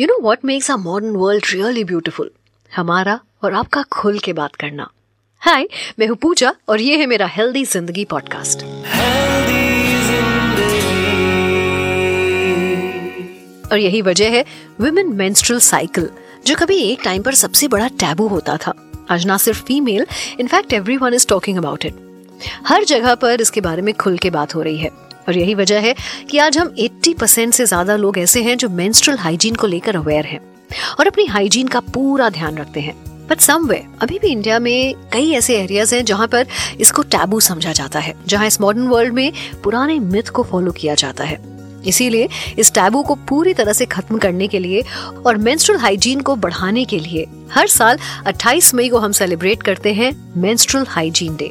You know what makes a modern world really beautiful हमारा और आपका खुल के बात करना। हाय मैं हूँ पूजा और ये है मेरा हेल्दी ज़िंदगी पॉडकास्ट और यही वजह है वुमेन मेंस्ट्रुअल साइकिल जो कभी एक टाइम पर सबसे बड़ा टैबू होता था। आज ना सिर्फ़ female in fact everyone is talking about it हर जगह पर इसके बारे में खुल के बात हो रही है। और यही वजह है कि आज हम 80 परसेंट से ज़्यादा लोग ऐसे हैं जो मेंस्ट्रुअल हाइजीन को लेकर अवेयर हैं और अपनी हाइजीन का पूरा ध्यान रखते हैं। बट समवे अभी भी इंडिया में कई ऐसे एरियाज़ हैं जहाँ पर इसको टैबू समझा जाता है, जहाँ इस मॉडर्न वर्ल्ड में पुराने मिथ को फॉलो किया जाता है। इसीलिए इस टैबू को पूरी तरह से खत्म करने के लिए और मेंस्ट्रुअल हाइजीन को बढ़ाने के लिए हर साल 28 मई को हम सेलिब्रेट करते हैं मेंस्ट्रुअल हाइजीन डे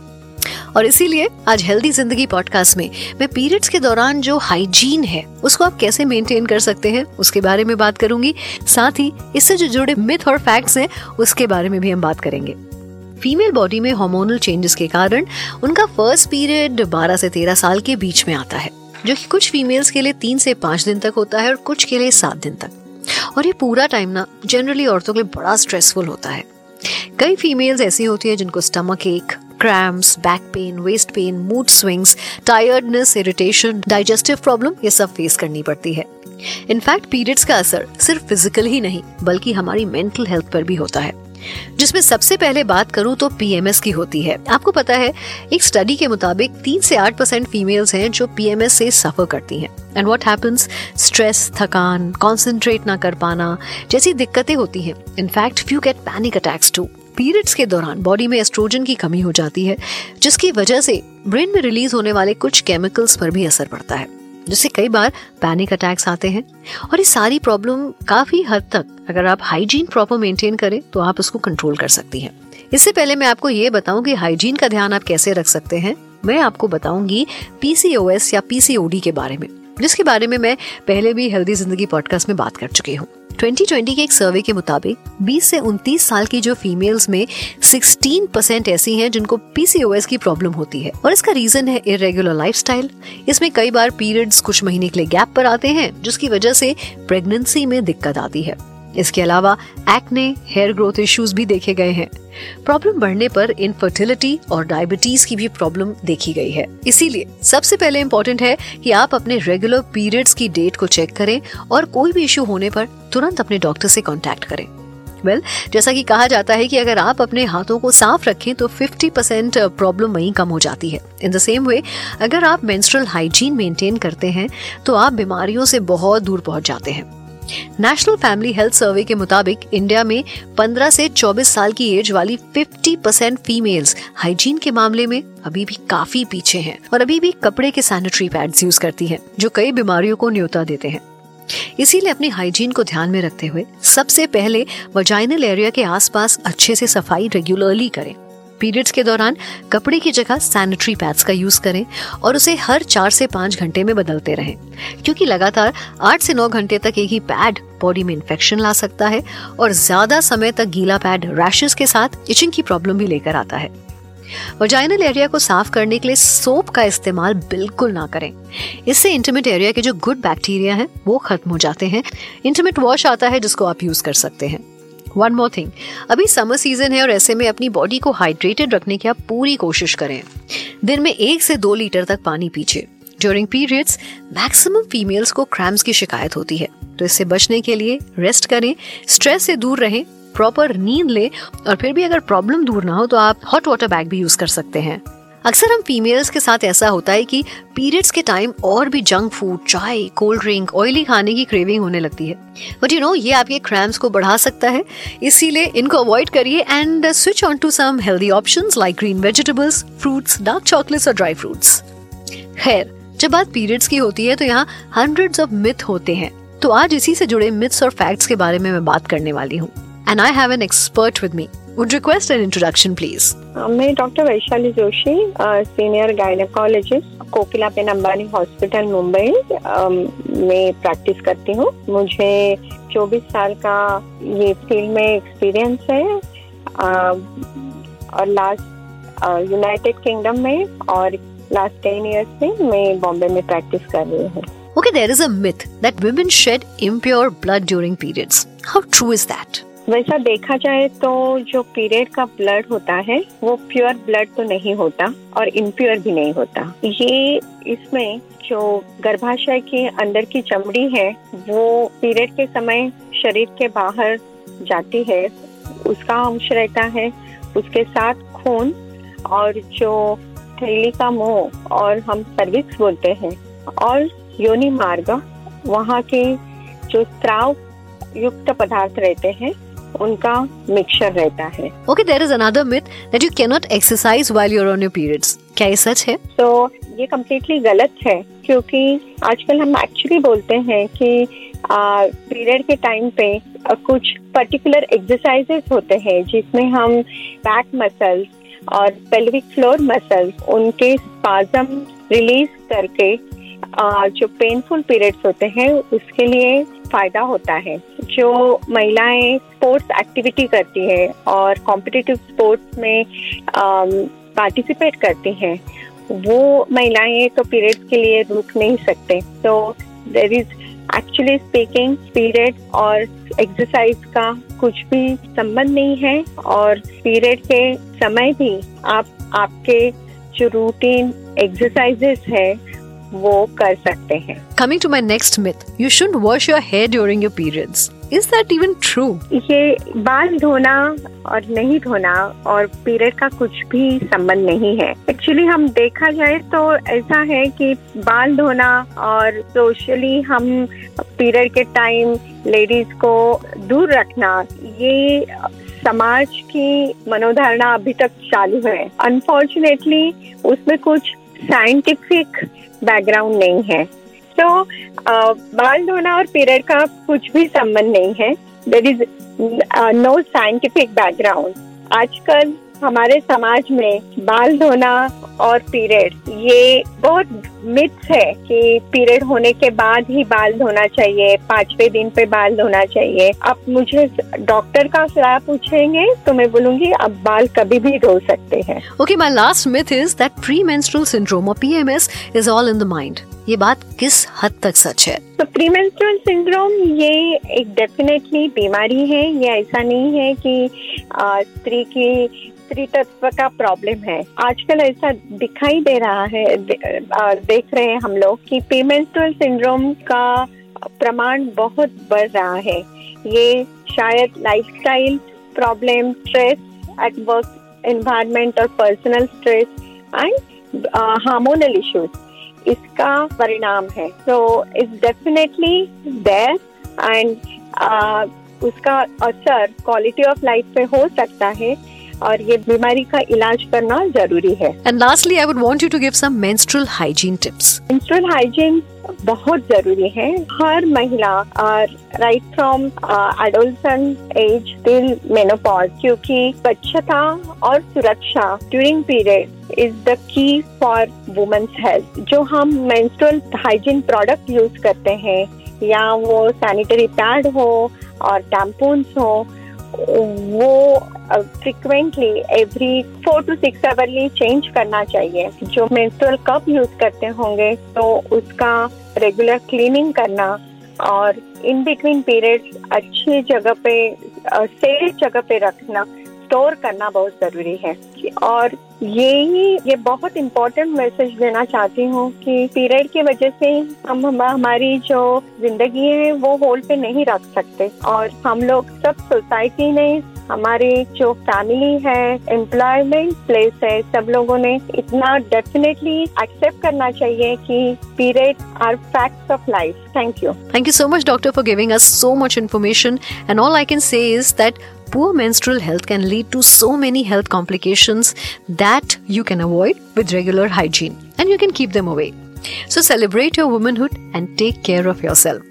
और इसीलिए आज हेल्दी ज़िंदगी पॉडकास्ट में मैं पीरियड्स के दौरान जो हाइजीन है, उसको आप कैसे मेंटेन कर सकते हैं, उसके बारे में बात करूँगी। साथ ही इससे जो जुड़े मिथ और फैक्ट्स हैं, उसके बारे में भी हम बात करेंगे। फीमेल बॉडी में हार्मोनल चेंजेस के कारण उनका फ़र्स्ट पीरियड 12 से 13 साल के बीच में आता है, जो कि कुछ फीमेल्स के लिए तीन से पाँच दिन तक होता है और कुछ के लिए सात दिन तक। और ये पूरा टाइम ना जनरली औरतों के लिए बड़ा स्ट्रेसफुल होता है। कई फीमेल्स ऐसी होती हैं जिनको stomach ache cramps back pain waist pain mood swings tiredness irritation digestive problem ये सब फेस करनी पड़ती है। इनफैक्ट पीरियड्स का असर सिर्फ़ फ़िज़िकल ही नहीं, बल्कि हमारी मेंटल हेल्थ पर भी होता है। जिसमें सबसे पहले बात करूँ तो पीएमएस की होती है। आपको पता है, एक स्टडी के मुताबिक तीन से आठ परसेंट फीमेल्स हैं जो पीएमएस से सफ़र करती हैं। एंड व्हाट हैपेंस स्ट्रेस थकान कॉन्सेंट्रेट ना कर पाना, जैसी दिक्कतें होती हैं। In fact few get panic attacks too periods के दौरान बॉडी में एस्ट्रोजन की कमी हो जाती है, जिसकी वजह से ब्रेन में रिलीज़ होने वाले कुछ केमिकल्स पर भी असर पड़ता है, जिससे कई बार पैनिक अटैक्स आते हैं। और ये सारी प्रॉब्लम काफ़ी हद तक अगर आप हाइजीन प्रॉपर मेंटेन करें तो आप उसको कंट्रोल कर सकती हैं। इससे पहले मैं आपको ये बताऊँ कि हाइजीन का ध्यान आप कैसे रख सकते हैं। मैं आपको बताऊँगी पीसीओएस या पीसीओडी के बारे में, जिसके बारे में मैं पहले भी हेल्दी ज़िंदगी पॉडकास्ट में बात कर चुकी हूँ। 2020 के एक सर्वे के मुताबिक 20 से 29 साल की जो फीमेल्स में 16 परसेंट ऐसी हैं जिनको पीसीओएस की प्रॉब्लम होती है। और इसका रीजन है इरेगुलर लाइफस्टाइल इसमें कई बार पीरियड्स कुछ महीने के लिए गैप पर आते हैं, जिसकी वजह से प्रेगनेंसी में दिक्कत आती है। इसके अलावा एक्ने हेयर ग्रोथ इश्यूज़ भी देखे गए हैं। प्रॉब्लम बढ़ने पर इनफर्टिलिटी और डायबिटीज़ की भी प्रॉब्लम देखी गई है। इसीलिए सबसे पहले इम्पोर्टेंट है कि आप अपने रेगुलर पीरियड्स की डेट को चेक करें और कोई भी इश्यू होने पर तुरंत अपने डॉक्टर से कांटेक्ट करें। वेल well, जैसा कि कहा जाता है कि अगर आप अपने हाथों को साफ़ रखें तो 50 परसेंट प्रॉब्लम वहीं कम हो जाती है। इन द सेम वे अगर आप मेंस्ट्रुअल हाइजीन मेंटेन करते हैं तो आप बीमारियों से बहुत दूर पहुँच जाते हैं। नेशनल फैमिली हेल्थ सर्वे के मुताबिक इंडिया में 15 से 24 साल की एज वाली 50 परसेंट फीमेल्स हाइजीन के मामले में अभी भी काफ़ी पीछे हैं और अभी भी कपड़े के सैनिटरी पैड्स यूज़ करती हैं, जो कई बीमारियों को न्योता देते हैं। इसीलिए अपनी हाइजीन को ध्यान में रखते हुए सबसे पहले वजाइनल एरिया के आसपास अच्छे से सफ़ाई रेगुलरली करें। पीरियड्स के दौरान कपड़े की जगह सैनिटरी पैड्स का यूज़ करें और उसे हर चार से पाँच घंटे में बदलते रहें। क्योंकि लगातार आठ से नौ घंटे तक एक ही पैड बॉडी में इन्फेक्शन ला सकता है और ज़्यादा समय तक गीला पैड रैशेस के साथ इचिंग की प्रॉब्लम भी लेकर आता है। वजाइनल एरिया को साफ़ करने के लिए सोप का इस्तेमाल बिल्कुल ना करें। इससे इंटरमिट एरिया के जो गुड बैक्टीरिया हैं, वो खत्म हो जाते हैं। इंटरमिट वॉश आता है जिसको आप यूज़ कर सकते हैं। वन मोर थिंग अभी समर सीज़न है और ऐसे में अपनी बॉडी को हाइड्रेटेड रखने की आप पूरी कोशिश करें। दिन में एक से दो लीटर तक पानी पीछे ड्यूरिंग पीरियड्स मैक्सिमम फीमेल्स को क्रैम्स की शिकायत होती है। तो इससे बचने के लिए रेस्ट करें स्ट्रेस से दूर रहें प्रॉपर नींद लें और फिर भी अगर प्रॉब्लम दूर ना हो तो आप हॉट वाटर बैग भी यूज़ कर सकते हैं। अक्सर हम फीमेल्स के साथ ऐसा होता है कि पीरियड्स के टाइम और भी जंक फ़ूड चाय कोल्ड ड्रिंक ऑयली खाने की क्रेविंग होने लगती है। बट यू नो ये आपके क्रैम्स को बढ़ा सकता है, इसीलिए इनको अवॉइड करिए and switch on to some healthy options like green vegetables fruits dark chocolates और ड्राई फ्रूट्स खैर, जब बात पीरियड्स की होती है तो यहाँ हंड्रेड्स ऑफ़ मिथ होते हैं। तो आज इसी से जुड़े मिथ्स और फैक्ट्स के बारे में मैं बात करने वाली हूँ। And I have an expert with me Would request an introduction, please. मैं doctor Vaishali Joshi senior gynaecologist Kokilaben Ambani hospital Mumbai में प्रैक्टिस करती हूँ मुझे 24 साल का ये फील्ड में एक्सपीरियंस है और लास्ट यूनाइटेड किंगडम में और लास्ट टेन इयर्स से मैं बॉम्बे में प्रैक्टिस कर रही हूँ Okay, there is a myth that women shed impure blood during periods. How true is that? वैसा देखा जाए तो जो पीरियड का ब्लड होता है, वो प्योर ब्लड तो नहीं होता और इम्प्योर भी नहीं होता। ये इसमें जो गर्भाशय के अंदर की चमड़ी है, वो पीरियड के समय शरीर के बाहर जाती है, उसका अंश रहता है, उसके साथ खून और जो थैली का मुँह और हम सर्विक्स बोलते हैं, और योनि मार्ग, वहाँ के जो स्त्राव युक्त पदार्थ रहते हैं उनका मिक्सचर रहता है। Okay there is another myth that you can not exercise while you are on your periods क्या ये सच है? तो so, ये कम्प्लीटली गलत है क्योंकि आजकल हम एक्चुअली बोलते हैं कि पीरियड के टाइम पे आ, कुछ पर्टिकुलर एक्सरसाइजेस होते हैं जिसमें हम बैक मसल्स और पेल्विक फ्लोर मसल्स उनके स्पाजम रिलीज़ करके जो पेनफुल पीरियड्स होते हैं उसके लिए फ़ायदा होता है। जो महिलाएँ स्पोर्ट्स एक्टिविटी करती है और कॉम्पिटिटिव स्पोर्ट्स में पार्टिसिपेट करती हैं, वो महिलाएँ तो पीरियड्स के लिए रुक नहीं सकते। तो there is actually speaking period और एक्सरसाइज का कुछ भी संबंध नहीं है और पीरियड के समय भी आप, आपके जो रूटीन एक्सरसाइजेस है वो कर सकते हैं। Coming to my next myth you should wash your hair during your periods is that even true ये बाल धोना और नहीं धोना और पीरियड का कुछ भी संबंध नहीं है। एक्चुअली हम देखा जाए तो ऐसा है कि बाल धोना और सोशली हम पीरियड के टाइम लेडीज़ को दूर रखना ये समाज की मनोधारणा अभी तक चालू है। अनफॉर्चुनेटली उसमें कुछ साइंटिफिक बैकग्राउंड नहीं है। तो so, बाल धोना और पीरियड का कुछ भी संबंध नहीं है। There is no scientific background आजकल हमारे समाज में बाल धोना और पीरियड। ये बहुत मिथ्स है कि पीरियड होने के बाद ही बाल धोना चाहिए पांचवे दिन पे बाल धोना चाहिए। अब मुझे डॉक्टर का सलाह पूछेंगे तो मैं बोलूँगी अब बाल कभी भी धो सकते हैं। Okay my last myth is that pre menstrual syndrome और PMS is all in the mind ये बात किस हद तक सच है? तो प्रीमेंस्ट्रुअल सिंड्रोम ये एक डेफिनेटली बीमारी है। ये ऐसा नहीं है कि स्त्री की स्त्री तत्व का प्रॉब्लम है। आजकल ऐसा दिखाई दे रहा है दे, देख रहे हैं हम लोग कि पेमेंट्रल सिंड्रोम का प्रमाण बहुत बढ़ रहा है। ये शायद lifestyle problem stress at work environment और personal stress and hormonal issues इसका परिणाम है। So it's definitely there and उसका असर क्वालिटी ऑफ़ लाइफ पे हो सकता है। और ये बीमारी का इलाज करना ज़रूरी है। And lastly I would want you to give some menstrual hygiene tips menstrual hygiene बहुत ज़रूरी है। हर महिला और right from adolescent age till menopause क्योंकि स्वच्छता और सुरक्षा during period is the key for women's health जो हम मेंस्ट्रुअल हाइजीन प्रोडक्ट यूज़ करते हैं या वो सैनिटरी पैड हो और टैम्पून्स हो वो frequently every four to six hourly change करना चाहिए। जो मेंस्ट्रुअल कप यूज़ करते होंगे तो उसका रेगुलर क्लीनिंग करना और इन बिटवीन पीरियड्स अच्छी जगह पे सेफ़ जगह पे रखना। स्टोर करना बहुत ज़रूरी है। और ये ही ये बहुत इम्पोर्टेंट मैसेज देना चाहती हूँ कि पीरियड की वजह से हम हमारी जो ज़िंदगी है, वो होल्ड पे नहीं रख सकते। और हम लोग सब सोसाइटी ने, हमारी जो फैमिली है एम्प्लॉयमेंट प्लेस है, सब लोगों ने इतना डेफिनेटली एक्सेप्ट करना चाहिए कि period are facts of life thank you thank you so much doctor for giving us so much information and all I can say is that poor menstrual health can lead to so many health complications that you can avoid with regular hygiene and you can keep them away. So celebrate your womanhood and take care of yourself.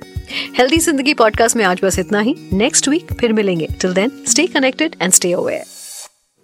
Healthy जिंदगी podcast में आज बस इतना ही next week फिर मिलेंगे till then stay connected and stay aware